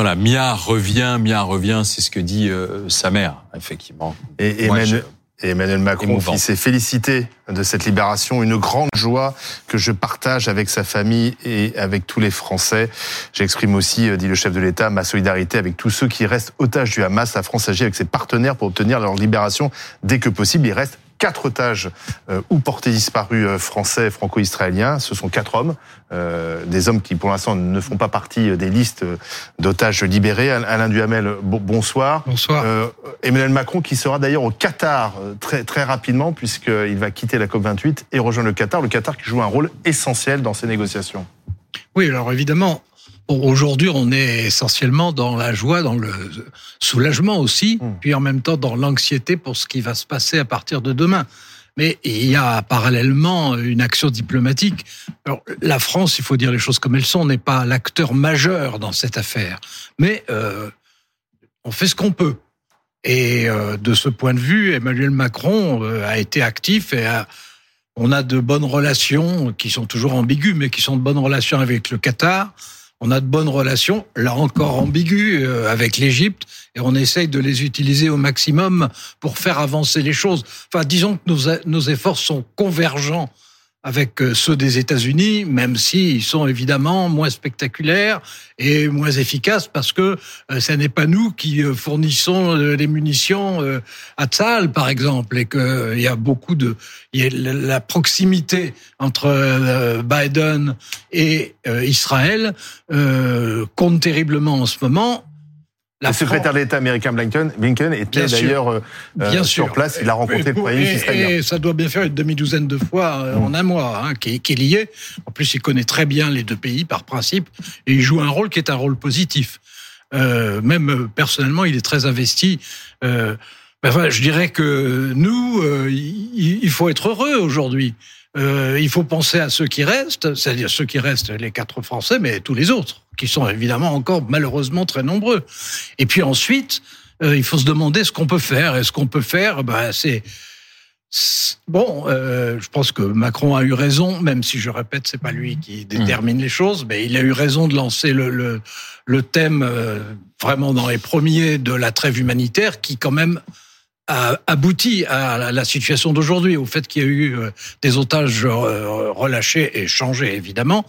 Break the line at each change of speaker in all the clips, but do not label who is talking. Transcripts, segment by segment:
Voilà, Mia revient, Mia revient, c'est ce que dit euh, sa mère, effectivement.
Et, Emmanuel, Emmanuel Macron qui s'est félicité de cette libération, une grande joie que je partage avec sa famille et avec tous les Français. J'exprime aussi, euh, dit le chef de l'État, ma solidarité avec tous ceux qui restent otages du Hamas. La France agit avec ses partenaires pour obtenir leur libération dès que possible. Il reste quatre otages euh, ou portés disparus euh, français franco-israéliens. Ce sont quatre hommes, euh, des hommes qui pour l'instant ne font pas partie des listes d'otages libérés. Alain Duhamel, bonsoir.
Bonsoir.
Emmanuel Macron qui sera d'ailleurs au Qatar très très rapidement puisqu'il va quitter la COP 28 et rejoindre le Qatar. Le Qatar qui joue un rôle essentiel dans ces négociations.
Oui, alors évidemment, Aujourd'hui, on est essentiellement dans la joie, dans le soulagement aussi, hmm. puis en même temps dans l'anxiété pour ce qui va se passer à partir de demain. Mais il y a parallèlement une action diplomatique. Alors, la France, il faut dire les choses comme elles sont, n'est pas l'acteur majeur dans cette affaire. Mais euh, on fait ce qu'on peut. Et euh, de ce point de vue, Emmanuel Macron euh, a été actif et on a de bonnes relations qui sont toujours ambiguës, mais qui sont de bonnes relations avec le Qatar on a de bonnes relations, là encore ambiguës, euh, avec l'Égypte, et on essaye de les utiliser au maximum pour faire avancer les choses. Enfin, disons que nos, nos efforts sont convergents avec euh, ceux des États-Unis, même s'ils sont évidemment moins spectaculaires et moins efficaces parce que euh, ce n'est pas nous qui euh, fournissons les munitions à Tzal, par exemple, et qu'il y a beaucoup de... Y a la proximité entre Biden et Israël compte terriblement en ce moment
le secrétaire d'État américain Blinken, Blinken était d'ailleurs euh, euh sur place. Il a rencontré le Premier ministre
Et ça doit bien faire une demi-douzaine de fois euh, en un mois, hein, qui, qui, est lié. En plus, il connaît très bien les deux pays par principe, et il joue un rôle qui est un rôle positif. Euh, même personnellement, il est très investi. Euh, enfin, je dirais que nous, il, il faut être heureux aujourd'hui. Euh, il faut penser à ceux qui restent, c'est-à-dire ceux qui restent, les quatre Français, mais tous les autres, qui sont évidemment encore malheureusement très nombreux. Et puis ensuite, euh, il faut se demander ce qu'on peut faire. Et ce qu'on peut faire, bah, c'est Bon, euh, je pense que Macron a eu raison, même si je répète, c'est pas lui qui détermine les choses, mais il a eu raison de lancer le, le, le thème euh, vraiment dans les premiers de la trêve humanitaire, qui quand même a abouti à la situation d'aujourd'hui, au fait qu'il y a eu euh, des otages euh, relâchés et changés, évidemment.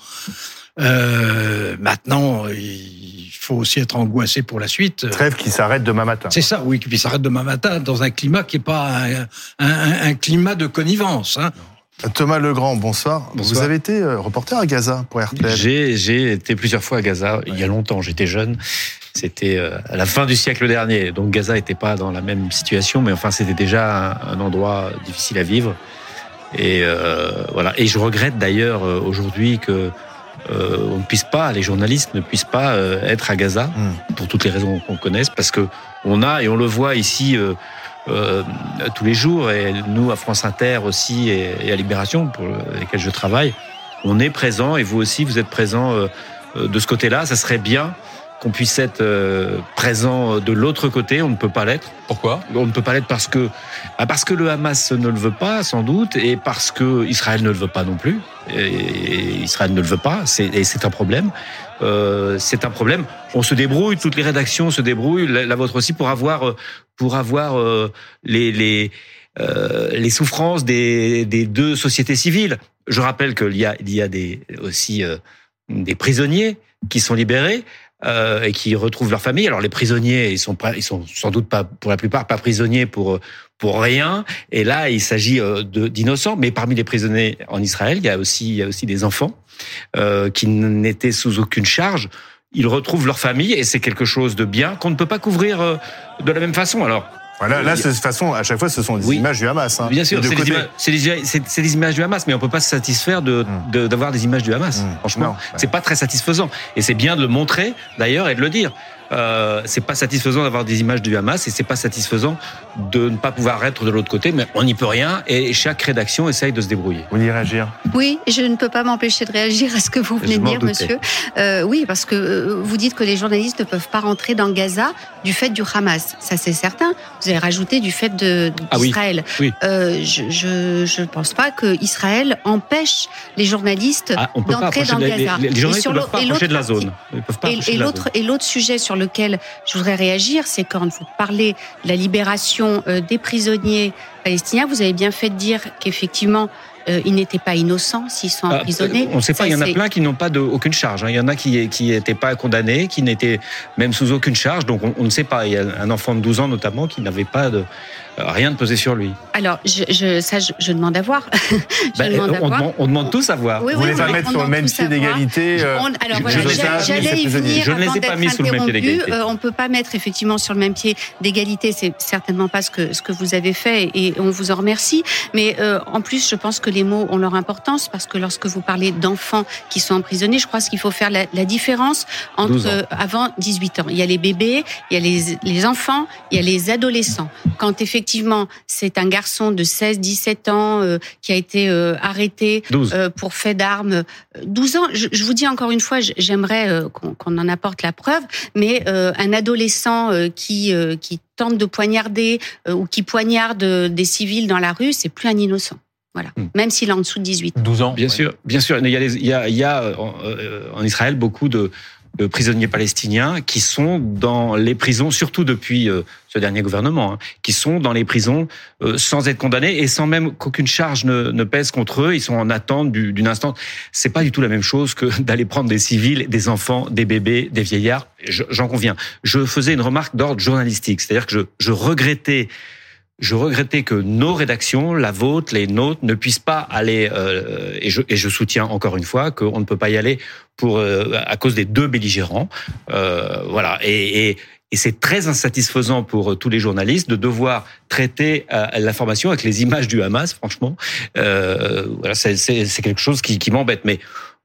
Euh, maintenant, il faut aussi être angoissé pour la suite.
Trêve qui s'arrête demain matin.
C'est ça, oui, qui s'arrête demain matin dans un climat qui n'est pas un, climat de connivence. Hein.
Thomas Legrand, bonsoir. bonsoir. Vous avez été reporter à Gaza pour RTL.
J'ai été plusieurs fois à Gaza, il y a longtemps, j'étais jeune. C'était euh, à la fin du siècle dernier, donc Gaza n'était pas dans la même situation, mais enfin c'était déjà un, endroit difficile à vivre. Et euh, voilà. Et je regrette d'ailleurs euh, aujourd'hui que euh, on ne puisse pas, les journalistes ne puissent pas être à Gaza hmm. pour toutes les raisons qu'on connaisse, parce que on a et on le voit ici. Euh, tous les jours et nous à France Inter aussi et, et, à Libération pour lesquels je travaille, on est présent et vous aussi vous êtes présent de ce côté-là. Ça serait bien qu'on puisse être euh, présent de l'autre côté. On ne peut pas l'être.
Pourquoi?
On ne peut pas l'être parce que bah, parce que le Hamas ne le veut pas, sans doute, et parce que Israël ne le veut pas non plus. Et Israël ne le veut pas, et c'est un problème. Euh, c'est un problème. On se débrouille, toutes les rédactions se débrouillent, la, vôtre aussi, pour avoir pour avoir euh, les les les souffrances des, des deux sociétés civiles. Je rappelle qu'il y a il y a des aussi des prisonniers qui sont libérés euh, et qui retrouvent leur famille. Alors les prisonniers, ils sont ils sont sans doute pas pour la plupart pas prisonniers pour pour rien. Et là, il s'agit euh, d'innocents. Mais parmi les prisonniers en Israël, il y a aussi il y a aussi des enfants euh, qui n'étaient sous aucune charge. Ils retrouvent leur famille et c'est quelque chose de bien qu'on ne peut pas couvrir euh, de la même façon. Alors
voilà, là, de toute façon, à chaque fois, ce sont des images du Hamas. Hein.
Bien sûr, c'est des, des, images du Hamas, mais on peut pas se satisfaire de hmm. d'avoir des images du Hamas. Hmm. Franchement, c'est pas très satisfaisant. Et c'est bien de le montrer, d'ailleurs, et de le dire. Euh, c'est pas satisfaisant d'avoir des images du Hamas et c'est pas satisfaisant de ne pas pouvoir être de l'autre côté, mais on n'y peut rien et chaque rédaction essaye de se débrouiller.
Vous voulez réagir?
Oui, je ne peux pas m'empêcher de réagir à ce que vous venez de dire, monsieur. Euh, oui, parce que euh, vous dites que les journalistes ne peuvent pas rentrer dans Gaza du fait du Hamas. Ça, c'est certain. Vous avez rajouté du fait d'Israël.
Ah oui,
Euh, je ne pense pas que Israël empêche les journalistes ah, d'entrer dans Gaza.
Les, journalistes ne peuvent pas approcher de la zone.
et l'autre sujet sur lequel je voudrais réagir, c'est quand vous parlez de la libération des prisonniers palestiniens, vous avez bien fait de dire qu'effectivement, euh, ils n'étaient pas innocents s'ils sont ah, emprisonnés.
on ne sait pas, il y en a plein qui n'ont pas de, aucune charge. Hein. Il y en a qui n'étaient pas condamnés, qui n'étaient même sous aucune charge. Donc on, ne sait pas. Il y a un enfant de 12 ans notamment qui n'avait pas de, euh, rien de posé sur lui.
Alors, je, ça, je, demande à voir.
Bah, on, demande, tous à voir.
vous voulez pas mettre sur le même pied d'égalité
euh, Alors voilà, j'allais y venir. Je ne les ai pas mis sur le même pied d'égalité. on peut pas mettre effectivement sur le même pied d'égalité. C'est certainement pas ce que ce que vous avez fait et on vous en remercie. Mais en plus, je pense que les mots ont leur importance parce que lorsque vous parlez d'enfants qui sont emprisonnés, je crois qu'il faut faire la, différence entre euh, avant 18 ans. Il y a les bébés, il y a les, les enfants, il y a les adolescents. Quand effectivement c'est un garçon de 16, 17 ans euh, qui a été euh, arrêté pour fait d'armes, 12 ans, je, je, vous dis encore une fois, j'aimerais qu'on en apporte la preuve, mais un adolescent qui, qui tente de poignarder ou qui poignarde des civils dans la rue, c'est plus un innocent. Voilà. Hmm. Même s'il est en dessous de 18.
12 ans.
Bien sûr, bien sûr. Il y a, il y a, il y a euh, en Israël beaucoup de, prisonniers palestiniens qui sont dans les prisons, surtout depuis euh, ce dernier gouvernement, hein, qui sont dans les prisons euh, sans être condamnés et sans même qu'aucune charge ne, ne, pèse contre eux. Ils sont en attente d'une instance. C'est pas du tout la même chose que d'aller prendre des civils, des enfants, des bébés, des vieillards. J'en conviens. Je faisais une remarque d'ordre journalistique, c'est-à-dire que je, je regrettais je regrettais que nos rédactions, la vôtre, les nôtres, ne puissent pas aller, euh, et, je, et, je, soutiens encore une fois qu'on ne peut pas y aller pour euh, à cause des deux belligérants. Euh, voilà, et, et, et c'est très insatisfaisant pour tous les journalistes de devoir traiter euh, l'information avec les images du Hamas. Franchement, euh, voilà, c'est quelque chose qui, qui m'embête, mais.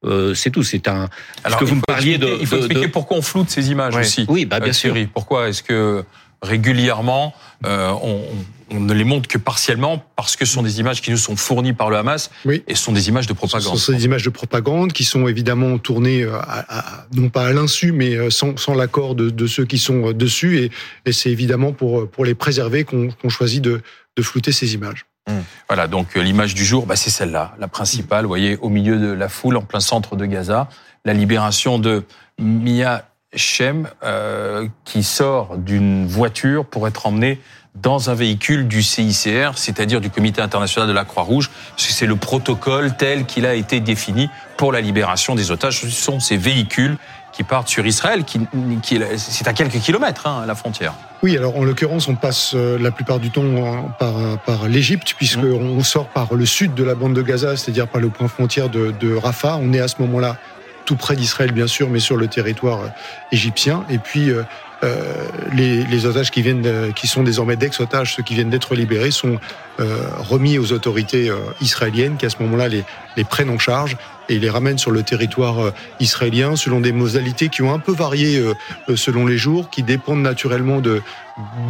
Euh, c'est tout. C'est un.
Alors, que vous me parliez de. Il faut expliquer pourquoi on floute ces images aussi.
Oui, bah bien sûr.
Pourquoi est-ce que régulièrement euh, on, on, ne les montre que partiellement parce que ce sont des images qui nous sont fournies par le Hamas oui. et ce sont des images de propagande.
Ce sont des images de propagande qui sont évidemment tournées euh, à, non pas à l'insu mais euh, sans, sans l'accord de, de, ceux qui sont dessus et, et c'est évidemment pour, pour les préserver qu'on choisit de, de flouter ces images.
Mmh. Voilà, donc l'image du jour, bah, c'est celle-là, la principale, vous voyez, au milieu de la foule, en plein centre de Gaza, la libération de Mia Shem euh, qui sort d'une voiture pour être emmené dans un véhicule du CICR, c'est-à-dire du Comité international de la Croix-Rouge, c'est le protocole tel qu'il a été défini pour la libération des otages. Ce sont ces véhicules qui partent sur Israël, qui, qui c'est à quelques kilomètres hein, la frontière.
Oui, alors en l'occurrence, on passe euh, la plupart du temps hein, par, par l'Égypte, puisqu'on mmh. sort par le sud de la bande de Gaza, c'est-à-dire par le point frontière de, de Rafah. On est à ce moment-là tout près d'Israël bien sûr, mais sur le territoire euh, égyptien. Et puis euh, euh, les, les, otages qui viennent, qui sont désormais d'ex-otages, ceux qui viennent d'être libérés, sont remis aux autorités israéliennes qui à ce moment-là les, les prennent en charge et les ramènent sur le territoire israélien selon des modalités qui ont un peu varié selon les jours, qui dépendent naturellement de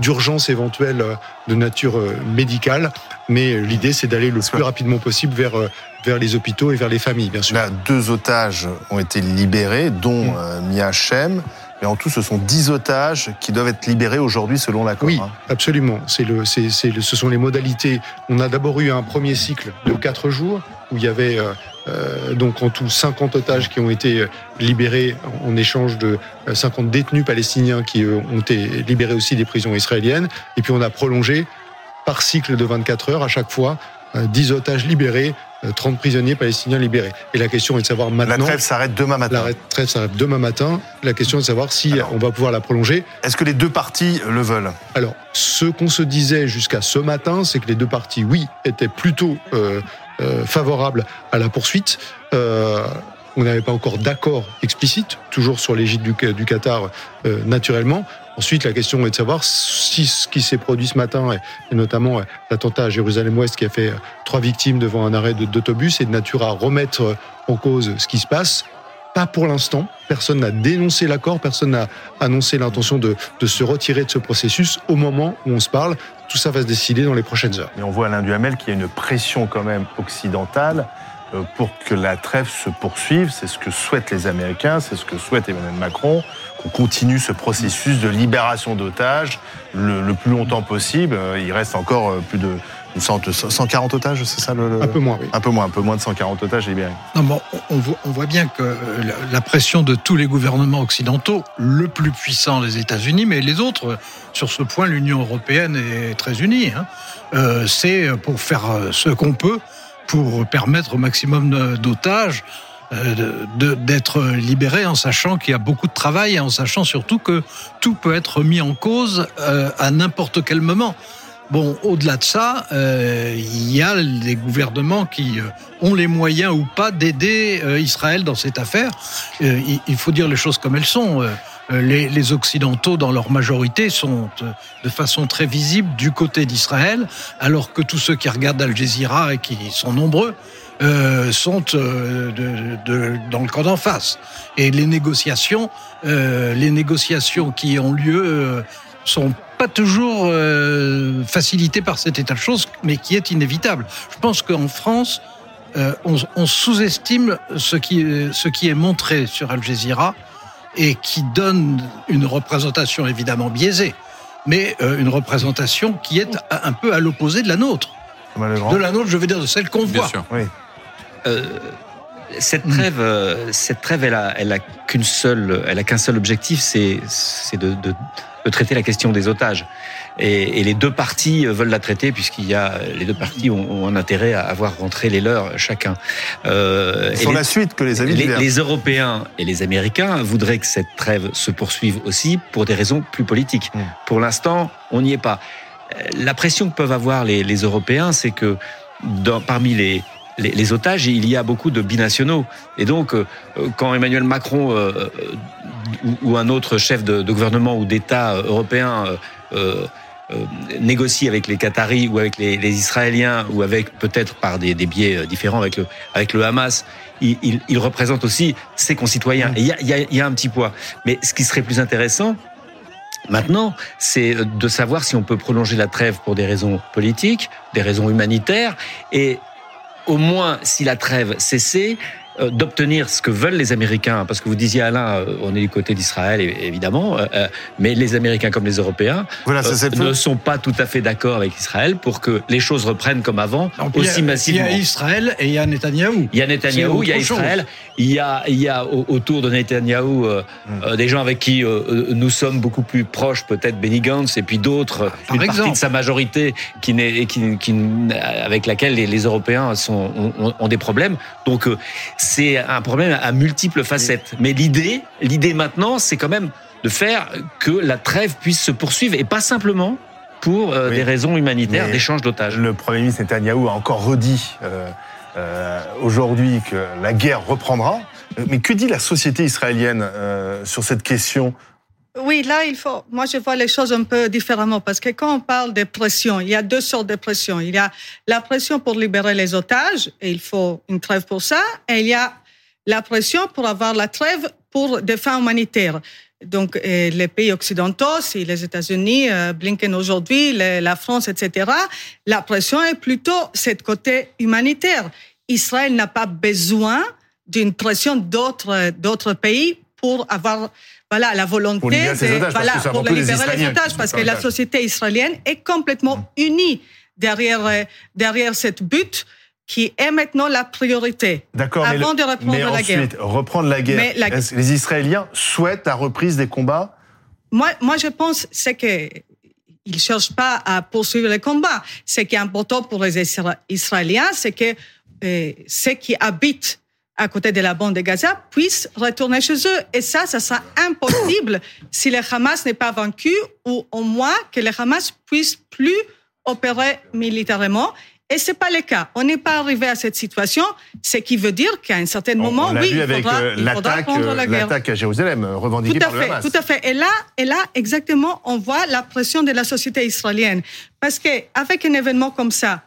d'urgence éventuelle de nature médicale. Mais l'idée, c'est d'aller le plus rapidement possible vers vers les hôpitaux et vers les familles, bien sûr.
Là, deux otages ont été libérés, dont mm. euh, Mia Shem. Mais en tout, ce sont dix otages qui doivent être libérés aujourd'hui selon l'accord.
Oui, hein. absolument. C'est le, c'est, le, ce sont les modalités. On a d'abord eu un premier cycle de quatre jours où il y avait euh, euh donc en tout 50 otages qui ont été libérés en échange de 50 détenus palestiniens qui ont été libérés aussi des prisons israéliennes. Et puis on a prolongé par cycle de 24 heures à chaque fois 10 otages libérés 30 euh, prisonniers palestiniens libérés. Et la question est de savoir maintenant.
La trêve s'arrête demain matin.
La trêve s'arrête demain matin. La question est de savoir si on va pouvoir la prolonger.
Est-ce que les deux parties le veulent?
Alors, ce qu'on se disait jusqu'à ce matin, c'est que les deux parties, oui, étaient plutôt euh, euh, favorables à la poursuite. Euh, on n'avait pas encore d'accord explicite, toujours sur l'égide du, du, Qatar, euh, naturellement. Ensuite, la question est de savoir si ce qui s'est produit ce matin, et, notamment euh, l'attentat à Jérusalem-Ouest qui a fait euh, trois victimes devant un arrêt d'autobus, est de nature à remettre euh, en cause ce qui se passe. Pas pour l'instant. Personne n'a dénoncé l'accord, personne n'a annoncé l'intention de, se retirer de ce processus. Au moment où on se parle, tout ça va se décider dans les prochaines heures.
Et on voit Alain Duhamel qu'il y a une pression quand même occidentale pour que la trêve se poursuive. C'est ce que souhaitent les Américains, c'est ce que souhaite Emmanuel Macron on continue ce processus de libération d'otages le, plus longtemps possible. Euh, il reste encore euh, plus de 140 otages, c'est ça le,
Un peu moins, oui.
Un peu moins, un peu moins de 140 otages libérés.
Non, bon, on, voit, on voit bien que la pression de tous les gouvernements occidentaux, le plus puissant les États-Unis, mais les autres, sur ce point, l'Union européenne est très unie. Hein. Euh, c'est pour faire ce qu'on peut pour permettre au maximum d'otages euh, d'être libérés en sachant qu'il y a beaucoup de travail et en sachant surtout que tout peut être mis en cause euh, à n'importe quel moment. Bon, au-delà de ça, euh, il y a des gouvernements qui ont les moyens ou pas d'aider Israël dans cette affaire. il faut dire les choses comme elles sont. Les, les, Occidentaux, dans leur majorité, sont de façon très visible du côté d'Israël, alors que tous ceux qui regardent Al Jazeera et qui sont nombreux euh, sont euh, de, de, dans le camp d'en face. Et les négociations, euh, les négociations qui ont lieu euh, sont pas toujours euh, facilitées par cet état de choses, mais qui est inévitable. Je pense qu'en France, on, on sous-estime ce qui, ce qui est montré sur Al Jazeera et qui donne une représentation évidemment biaisée, mais une représentation qui est un peu à l'opposé de la nôtre. De la nôtre, je veux dire de celle qu'on voit.
Sûr. Oui.
Euh, cette trêve, euh, cette trêve, elle a, elle a qu'une seule, elle a qu'un seul objectif, c'est, c'est de, de, de, traiter la question des otages. Et, et, les deux parties veulent la traiter puisqu'il y a les deux parties ont, ont, un intérêt à avoir rentré les leurs chacun.
Euh, Sur la suite que les amis
les, les, Européens et les Américains voudraient que cette trêve se poursuive aussi pour des raisons plus politiques. Mm. Pour l'instant, on n'y est pas. La pression que peuvent avoir les, les Européens, c'est que dans, parmi les les, les, otages, il y a beaucoup de binationaux. Et donc, euh, quand Emmanuel Macron euh, ou, ou, un autre chef de, de gouvernement ou d'État européen euh, euh, négocie avec les Qataris ou avec les, les Israéliens ou avec peut-être par des, des, biais différents avec le, avec le Hamas, il, il, il représente aussi ses concitoyens. Et il y a, y, a, y a un petit poids. Mais ce qui serait plus intéressant, Maintenant, c'est de savoir si on peut prolonger la trêve pour des raisons politiques, des raisons humanitaires, et au moins, si la trêve cessait, d'obtenir ce que veulent les Américains, parce que vous disiez Alain, euh, on est du côté d'Israël évidemment, euh, mais les Américains comme les Européens
voilà, ça,
ne sont pas tout à fait d'accord avec Israël pour que les choses reprennent comme avant
non,
aussi
il y a,
massivement.
Il y a Israël et il y a Netanyahou.
Il y a Netanyahou, il y a Israël, il y a, il y a autour de Netanyahou euh, mm. des gens avec qui euh, nous sommes beaucoup plus proches, peut-être Benny Gantz et puis d'autres, une exemple. partie de sa majorité qui n'est, qui, qui, avec laquelle les, les Européens sont, ont, ont, des problèmes. Donc c'est un problème à multiples facettes. Mais l'idée, l'idée maintenant, c'est quand même de faire que la trêve puisse se poursuivre et pas simplement pour euh, oui. des raisons humanitaires d'échange d'otages.
Le Premier ministre Netanyahou a encore redit euh, euh, aujourd'hui que la guerre reprendra. Mais que dit la société israélienne sur cette question
oui, là, il faut. Moi, je vois les choses un peu différemment parce que quand on parle de pression, il y a deux sortes de pression. Il y a la pression pour libérer les otages et il faut une trêve pour ça. Et il y a la pression pour avoir la trêve pour des fins humanitaires. Donc, euh, les pays occidentaux, si les États-Unis, euh, Blinken aujourd'hui, la France, etc., la pression est plutôt cette côté humanitaire. Israël n'a pas besoin d'une pression d'autres d'autres pays pour avoir voilà la volonté de, voilà, pour
les,
libérer les otages parce que la société israélienne est complètement mmh. unie derrière derrière cette but qui est maintenant la priorité.
D'accord.
Avant
mais
de reprendre
mais
la
ensuite,
guerre.
reprendre la guerre. La... Les Israéliens souhaitent la reprise des combats?
Moi, moi, je pense c'est que ils cherchent pas à poursuivre les combats. Ce qui est important pour les Israéliens, c'est que euh, ceux qui habitent à côté de la bande de Gaza puissent retourner chez eux. Et ça, ça sera impossible si le Hamas n'est pas vaincu ou au moins que le Hamas puisse plus opérer militairement. Et c'est pas le cas. On n'est pas arrivé à cette situation, ce qui veut dire qu'à un certain moment,
on
oui,
vu
il
avec
faudra,
euh, l'attaque,
la
l'attaque à Jérusalem, revendiquée
tout à
par
fait,
le Hamas.
Tout à fait. Et là, et là, exactement, on voit la pression de la société israélienne, parce que avec un événement comme ça,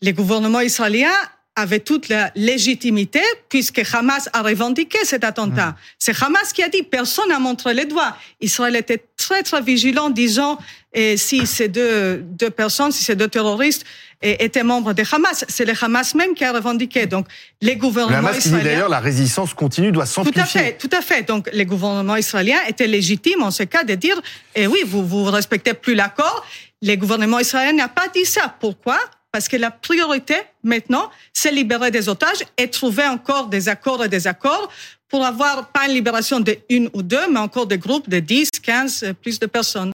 les gouvernements israéliens avait toute la légitimité puisque Hamas a revendiqué cet attentat. Mmh. C'est Hamas qui a dit, personne n'a montré les doigts. Israël était très très vigilant, disant et si ces deux, deux personnes, si ces deux terroristes étaient membres de Hamas, c'est le Hamas même qui a revendiqué. Donc les gouvernements
le Hamas
israéliens.
D'ailleurs la résistance continue doit s'amplifier.
Tout à fait, tout à fait. Donc les gouvernements israéliens étaient légitimes en ce cas de dire, eh oui, vous vous respectez plus l'accord. Les gouvernements israéliens n'ont pas dit ça. Pourquoi? Parce que la priorité maintenant, c'est libérer des otages et trouver encore des accords et des accords pour avoir pas une libération de une ou deux, mais encore des groupes de 10, 15, plus de personnes.